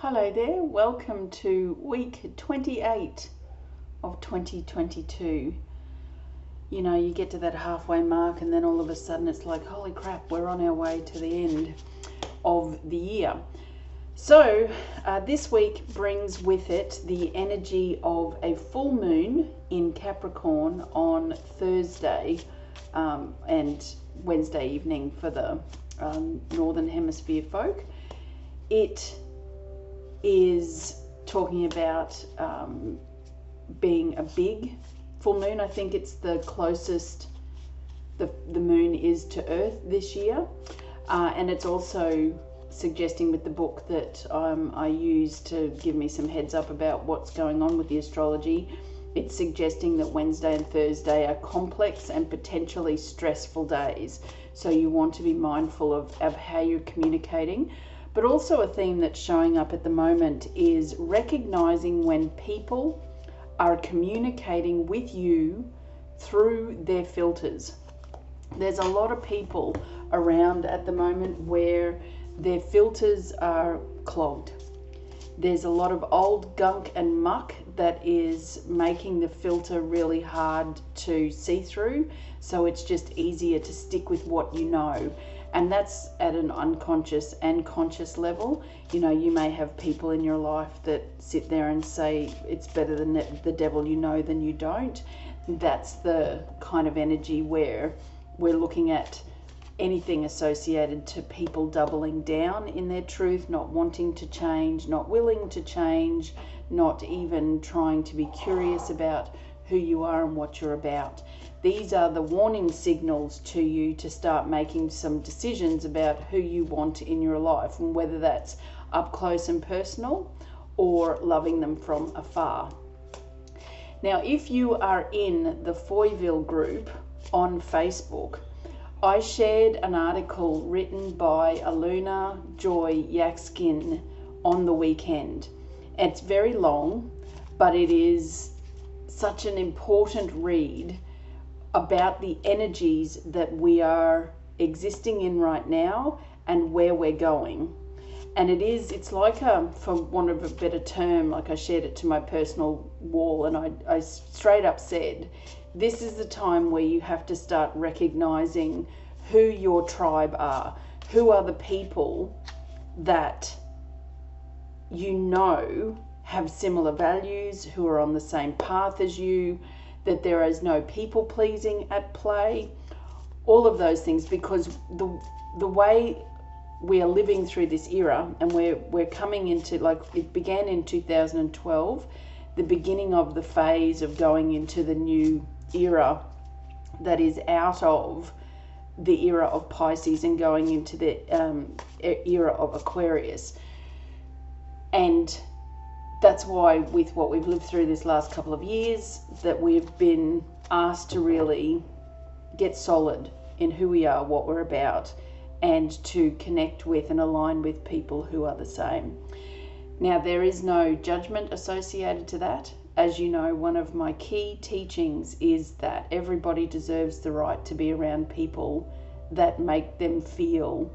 Hello there, welcome to week 28 of 2022. You know, you get to that halfway mark, and then all of a sudden it's like, holy crap, we're on our way to the end of the year. So, uh, this week brings with it the energy of a full moon in Capricorn on Thursday um, and Wednesday evening for the um, Northern Hemisphere folk. It is talking about um, being a big full moon. I think it's the closest the, the moon is to Earth this year. Uh, and it's also suggesting with the book that um, I use to give me some heads up about what's going on with the astrology. It's suggesting that Wednesday and Thursday are complex and potentially stressful days. So you want to be mindful of, of how you're communicating. But also, a theme that's showing up at the moment is recognizing when people are communicating with you through their filters. There's a lot of people around at the moment where their filters are clogged. There's a lot of old gunk and muck that is making the filter really hard to see through, so it's just easier to stick with what you know and that's at an unconscious and conscious level. You know, you may have people in your life that sit there and say it's better than the devil you know than you don't. That's the kind of energy where we're looking at anything associated to people doubling down in their truth, not wanting to change, not willing to change, not even trying to be curious about who you are and what you're about. These are the warning signals to you to start making some decisions about who you want in your life and whether that's up close and personal or loving them from afar. Now, if you are in the Foyville group on Facebook, I shared an article written by Aluna Joy Yaxkin on the weekend. It's very long, but it is such an important read about the energies that we are existing in right now and where we're going. And it is, it's like, a, um, for want of a better term, like I shared it to my personal wall, and I, I straight up said, this is the time where you have to start recognizing who your tribe are, who are the people that you know have similar values, who are on the same path as you, that there is no people pleasing at play, all of those things, because the the way we are living through this era and we're we're coming into like it began in 2012 the beginning of the phase of going into the new era that is out of the era of Pisces and going into the um, era of Aquarius. And that's why with what we've lived through this last couple of years that we've been asked to really get solid in who we are what we're about and to connect with and align with people who are the same. Now there is no judgment associated to that. As you know one of my key teachings is that everybody deserves the right to be around people that make them feel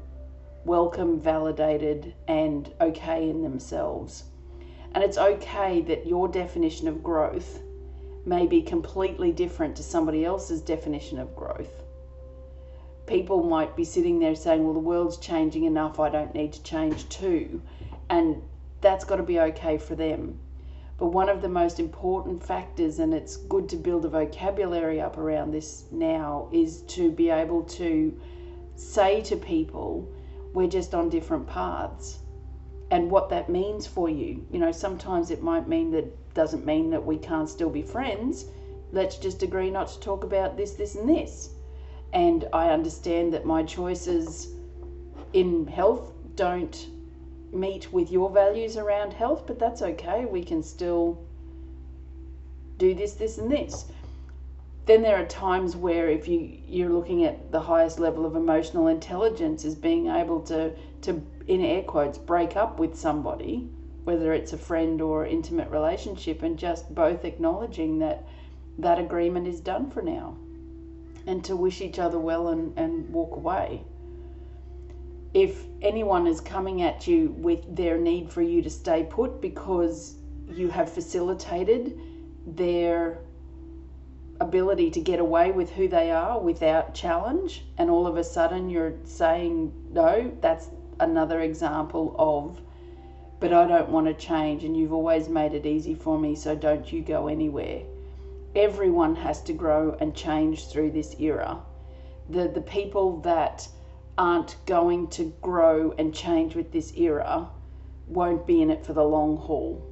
welcome validated and okay in themselves and it's okay that your definition of growth may be completely different to somebody else's definition of growth. People might be sitting there saying, Well, the world's changing enough, I don't need to change too. And that's got to be okay for them. But one of the most important factors, and it's good to build a vocabulary up around this now, is to be able to say to people, We're just on different paths and what that means for you. You know, sometimes it might mean that doesn't mean that we can't still be friends. Let's just agree not to talk about this, this, and this. And I understand that my choices in health don't meet with your values around health, but that's okay. We can still do this, this, and this. Then there are times where if you you're looking at the highest level of emotional intelligence is being able to to in air quotes, break up with somebody, whether it's a friend or intimate relationship, and just both acknowledging that that agreement is done for now and to wish each other well and, and walk away. if anyone is coming at you with their need for you to stay put because you have facilitated their ability to get away with who they are without challenge, and all of a sudden you're saying no, that's another example of, but I don't want to change, and you've always made it easy for me, so don't you go anywhere. Everyone has to grow and change through this era. The, the people that aren't going to grow and change with this era won't be in it for the long haul.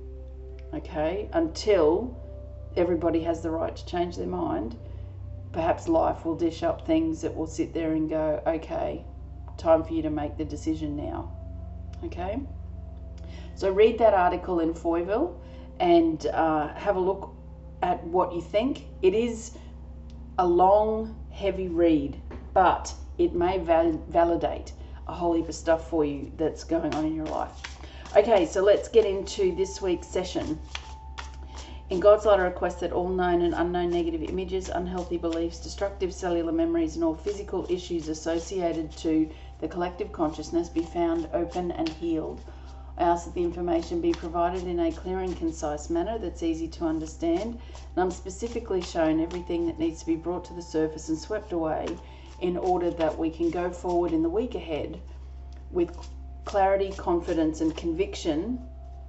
Okay? Until everybody has the right to change their mind, perhaps life will dish up things that will sit there and go, okay, time for you to make the decision now. Okay? So read that article in Foyville and uh, have a look at what you think. It is a long, heavy read, but it may val- validate a whole heap of stuff for you that's going on in your life. Okay, so let's get into this week's session. In God's light, I request that all known and unknown negative images, unhealthy beliefs, destructive cellular memories, and all physical issues associated to the collective consciousness be found open and healed. I ask that the information be provided in a clear and concise manner that's easy to understand, and I'm specifically shown everything that needs to be brought to the surface and swept away in order that we can go forward in the week ahead with clarity, confidence, and conviction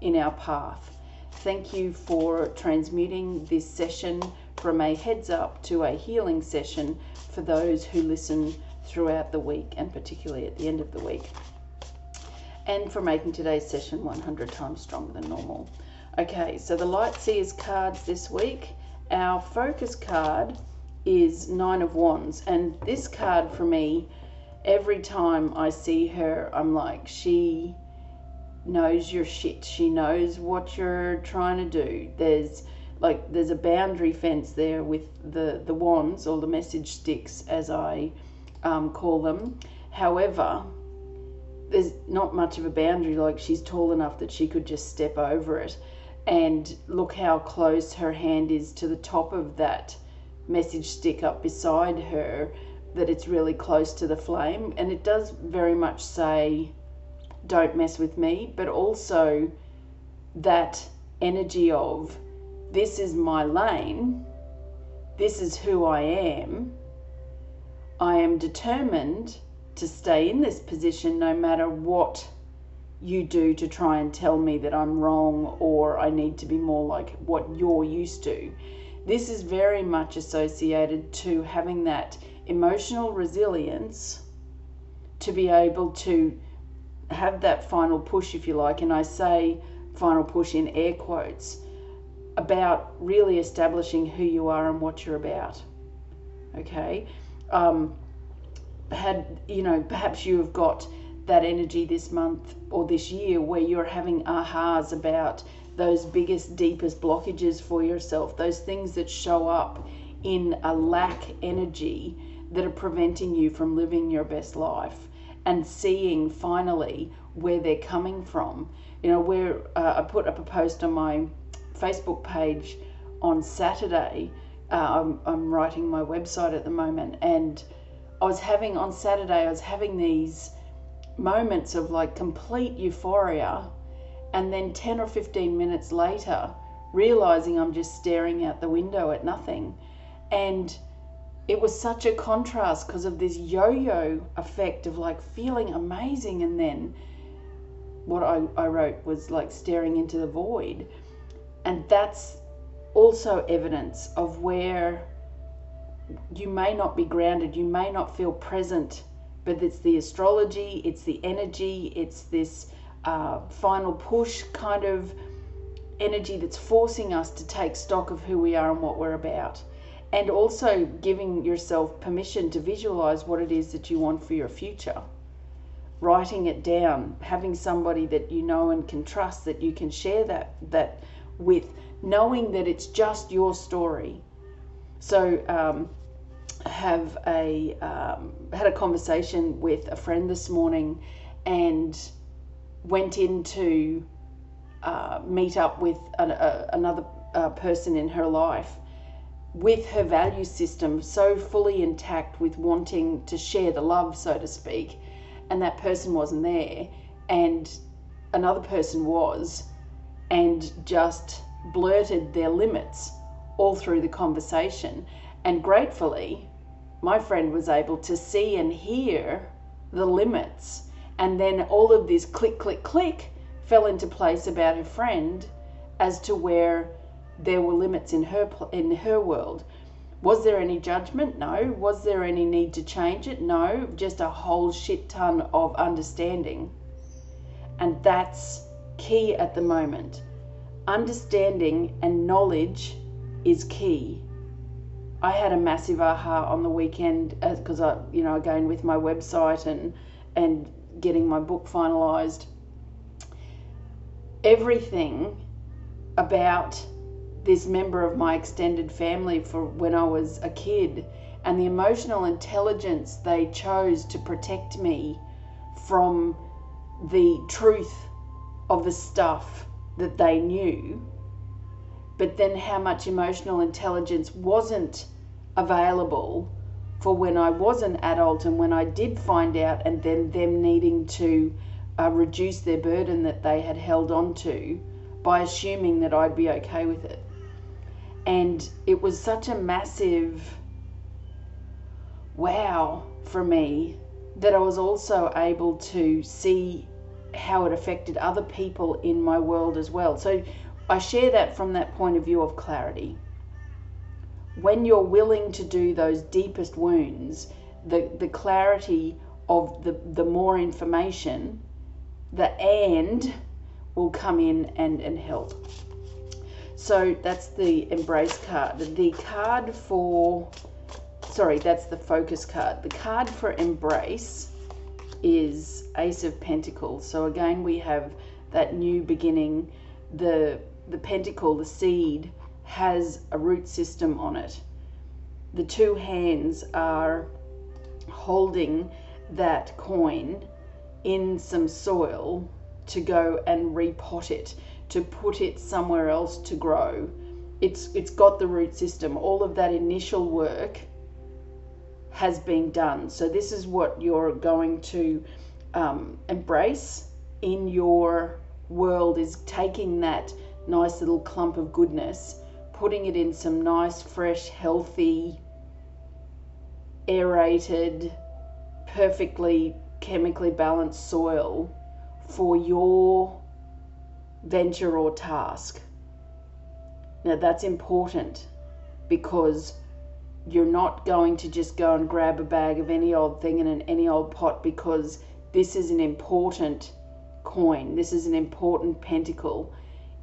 in our path. Thank you for transmuting this session from a heads up to a healing session for those who listen throughout the week and particularly at the end of the week. And for making today's session 100 times stronger than normal. Okay, so the Light Seers cards this week. Our focus card is Nine of Wands. And this card for me, every time I see her, I'm like, she knows your shit. She knows what you're trying to do. There's like there's a boundary fence there with the the wands or the message sticks as I um, call them. However, there's not much of a boundary. Like she's tall enough that she could just step over it. And look how close her hand is to the top of that message stick up beside her that it's really close to the flame and it does very much say don't mess with me but also that energy of this is my lane. This is who I am. I am determined to stay in this position no matter what you do to try and tell me that I'm wrong or I need to be more like what you're used to. This is very much associated to having that emotional resilience to be able to have that final push, if you like, and I say final push in air quotes, about really establishing who you are and what you're about. Okay? Um, had, you know, perhaps you have got that energy this month or this year where you're having ahas about those biggest, deepest blockages for yourself, those things that show up in a lack energy that are preventing you from living your best life and seeing finally where they're coming from. You know, where uh, I put up a post on my Facebook page on Saturday. Uh, I'm, I'm writing my website at the moment, and I was having on Saturday, I was having these moments of like complete euphoria and then 10 or 15 minutes later, realizing I'm just staring out the window at nothing. And it was such a contrast because of this yo yo effect of like feeling amazing and then what I, I wrote was like staring into the void. And that's also evidence of where you may not be grounded, you may not feel present, but it's the astrology, it's the energy, it's this uh, final push kind of energy that's forcing us to take stock of who we are and what we're about. And also giving yourself permission to visualize what it is that you want for your future. Writing it down, having somebody that you know and can trust that you can share that, that with, knowing that it's just your story. So, um, have a um, had a conversation with a friend this morning, and went in to uh, meet up with an, a, another uh, person in her life with her value system so fully intact with wanting to share the love, so to speak. and that person wasn't there and another person was and just blurted their limits all through the conversation. And gratefully, my friend was able to see and hear the limits. And then all of this click, click, click fell into place about her friend as to where there were limits in her in her world. Was there any judgment? No. Was there any need to change it? No. Just a whole shit ton of understanding. And that's key at the moment. Understanding and knowledge is key. I had a massive aha on the weekend uh, because I, you know, again with my website and and getting my book finalized. Everything about this member of my extended family for when I was a kid and the emotional intelligence they chose to protect me from the truth of the stuff that they knew, but then how much emotional intelligence wasn't available for when I was an adult and when I did find out, and then them needing to uh, reduce their burden that they had held on to by assuming that I'd be okay with it. And it was such a massive wow for me that I was also able to see how it affected other people in my world as well. So I share that from that point of view of clarity. When you're willing to do those deepest wounds, the, the clarity of the, the more information, the and will come in and, and help. So that's the embrace card. The card for, sorry, that's the focus card. The card for embrace is Ace of Pentacles. So again, we have that new beginning. The the pentacle, the seed, has a root system on it. The two hands are holding that coin in some soil to go and repot it, to put it somewhere else to grow. It's it's got the root system. All of that initial work has been done. So this is what you're going to um, embrace in your world is taking that nice little clump of goodness, putting it in some nice, fresh, healthy, aerated, perfectly chemically balanced soil for your venture or task. Now that's important because you're not going to just go and grab a bag of any old thing in an any old pot because this is an important coin. This is an important pentacle.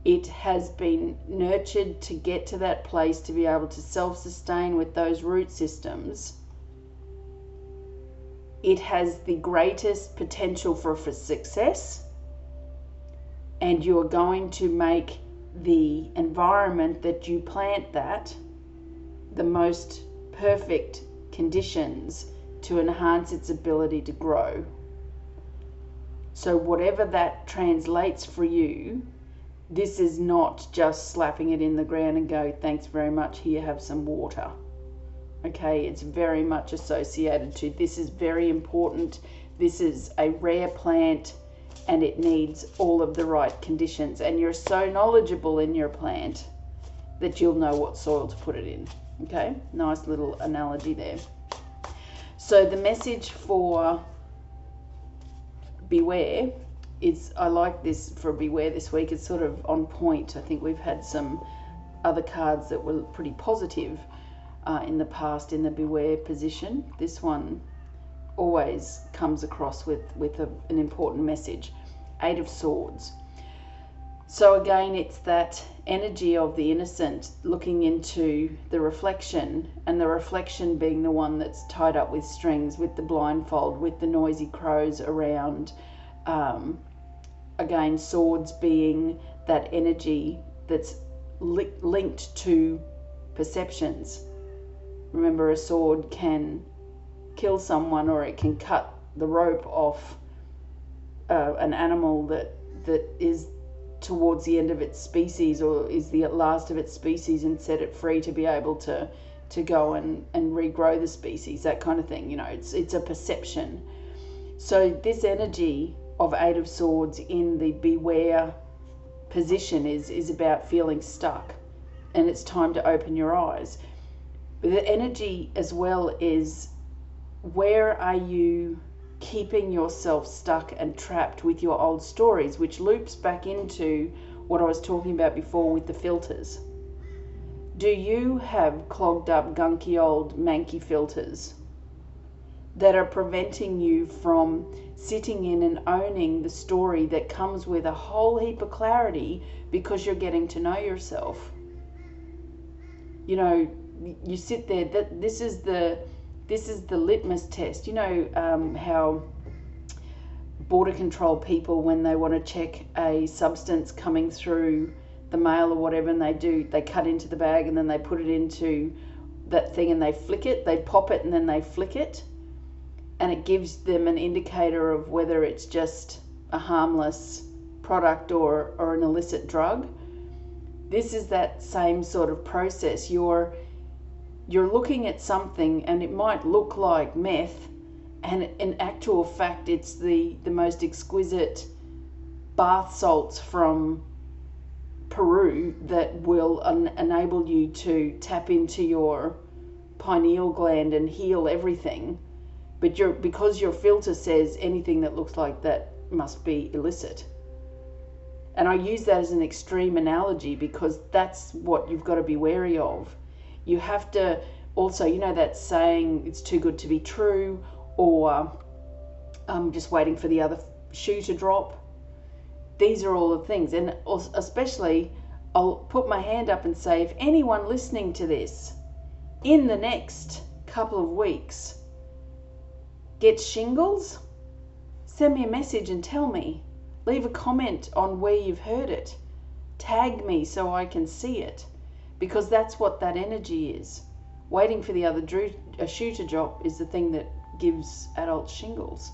It has been nurtured to get to that place to be able to self sustain with those root systems. It has the greatest potential for, for success, and you're going to make the environment that you plant that the most perfect conditions to enhance its ability to grow. So, whatever that translates for you, this is not just slapping it in the ground and go, thanks very much, here, have some water. Okay, it's very much associated to this is very important. This is a rare plant and it needs all of the right conditions. And you're so knowledgeable in your plant that you'll know what soil to put it in. Okay, nice little analogy there. So the message for beware is I like this for beware this week. It's sort of on point. I think we've had some other cards that were pretty positive uh, in the past in the beware position. This one always comes across with with a, an important message. Eight of Swords. So again, it's that energy of the innocent looking into the reflection, and the reflection being the one that's tied up with strings, with the blindfold, with the noisy crows around. Um, again, swords being that energy that's li- linked to perceptions. Remember, a sword can kill someone, or it can cut the rope off uh, an animal that that is towards the end of its species or is the last of its species and set it free to be able to to go and, and regrow the species, that kind of thing. You know, it's it's a perception. So, this energy of Eight of Swords in the beware position is, is about feeling stuck and it's time to open your eyes. The energy as well is where are you keeping yourself stuck and trapped with your old stories, which loops back into what I was talking about before with the filters. Do you have clogged up, gunky old, manky filters that are preventing you from sitting in and owning the story that comes with a whole heap of clarity because you're getting to know yourself? You know, you sit there. That this is the this is the litmus test. You know um, how border control people, when they want to check a substance coming through the mail or whatever, and they do, they cut into the bag and then they put it into that thing and they flick it, they pop it and then they flick it, and it gives them an indicator of whether it's just a harmless product or, or an illicit drug. This is that same sort of process. You're you're looking at something and it might look like meth and in actual fact it's the, the most exquisite bath salts from Peru that will un- enable you to tap into your pineal gland and heal everything. But you because your filter says anything that looks like that must be illicit. And I use that as an extreme analogy because that's what you've got to be wary of you have to also, you know, that saying, it's too good to be true, or I'm just waiting for the other shoe to drop. These are all the things. And especially, I'll put my hand up and say, if anyone listening to this in the next couple of weeks gets shingles, send me a message and tell me. Leave a comment on where you've heard it. Tag me so I can see it because that's what that energy is. Waiting for the other a shoe to drop is the thing that gives adults shingles.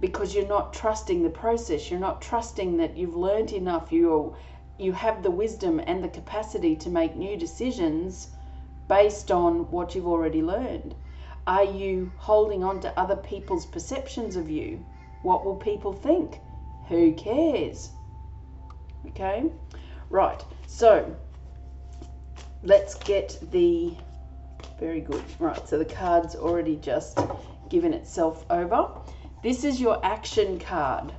Because you're not trusting the process, you're not trusting that you've learned enough, you you have the wisdom and the capacity to make new decisions based on what you've already learned. Are you holding on to other people's perceptions of you? What will people think? Who cares? Okay? Right. So, let's get the very good right so the card's already just given itself over. This is your action card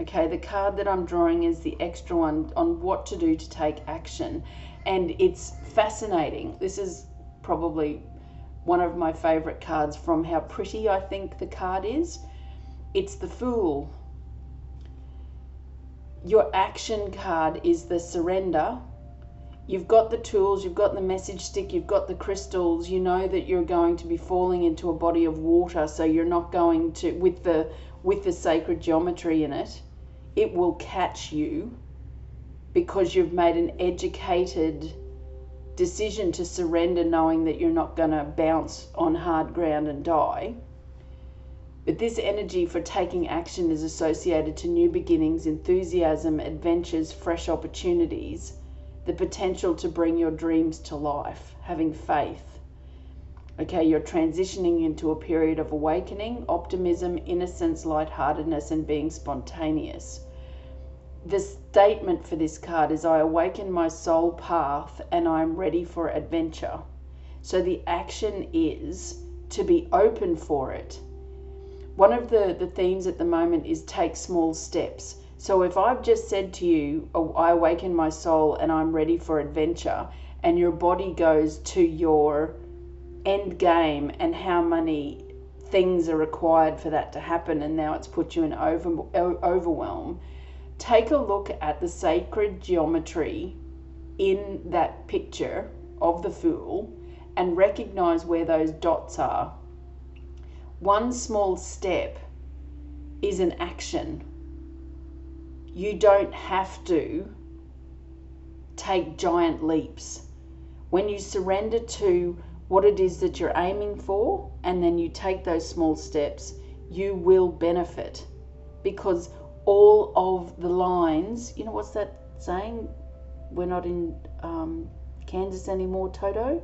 okay? The card that i'm drawing is the extra one on what to do to take action. And it's fascinating. This is probably one of my favorite cards from how pretty i think the card is. It's the fool. Your action card is the surrender you've got the tools, you've got the message stick, you've got the crystals, you know that you're going to be falling into a body of water, so you're not going to with the with the sacred geometry in it, it will catch you because you've made an educated decision to surrender knowing that you're not going to bounce on hard ground and die. But this energy for taking action is associated to new beginnings, enthusiasm, adventures, fresh opportunities the potential to bring your dreams to life, having faith. Okay, you're transitioning into a period of awakening, optimism, innocence, lightheartedness, and being spontaneous. The statement for this card is I awaken my soul path and I am ready for adventure. So the action is to be open for it. One of the, the themes at the moment is take small steps. So if I've just said to you, oh, I awaken my soul and I'm ready for adventure, and your body goes to your end game and how many things are required for that to happen, and now it's put you in over, overwhelm, take a look at the sacred geometry in that picture of the fool and recognize where those dots are. One small step is an action you don't have to take giant leaps. When you surrender to what it is that you're aiming for and then you take those small steps, you will benefit because all of the lines, you know, what's that saying? We're not in um, Kansas anymore, Toto.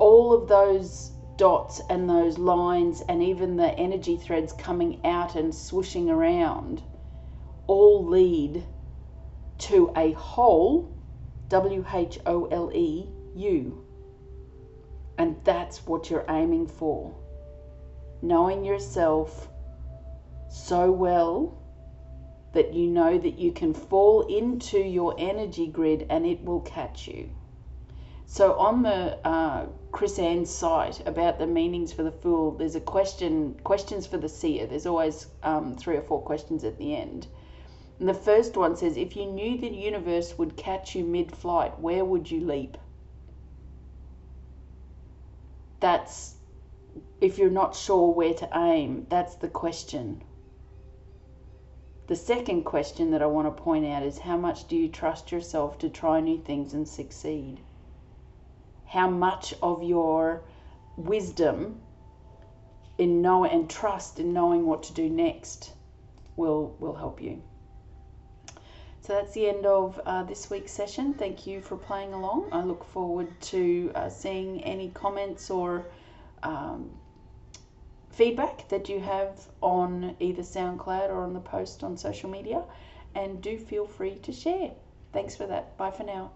All of those dots and those lines and even the energy threads coming out and swooshing around all lead to a whole W H O L E U. And that's what you're aiming for. Knowing yourself so well that you know that you can fall into your energy grid and it will catch you. So on the uh, Chris-Anne's site about the meanings for the fool, there's a question, questions for the seer. There's always um, three or four questions at the end. And the first one says, if you knew the universe would catch you mid-flight, where would you leap? That's, if you're not sure where to aim, that's the question. The second question that I want to point out is how much do you trust yourself to try new things and succeed? How much of your wisdom in know and trust in knowing what to do next will will help you. So that's the end of uh, this week's session. Thank you for playing along. I look forward to uh, seeing any comments or um, feedback that you have on either SoundCloud or on the post on social media, and do feel free to share. Thanks for that. Bye for now.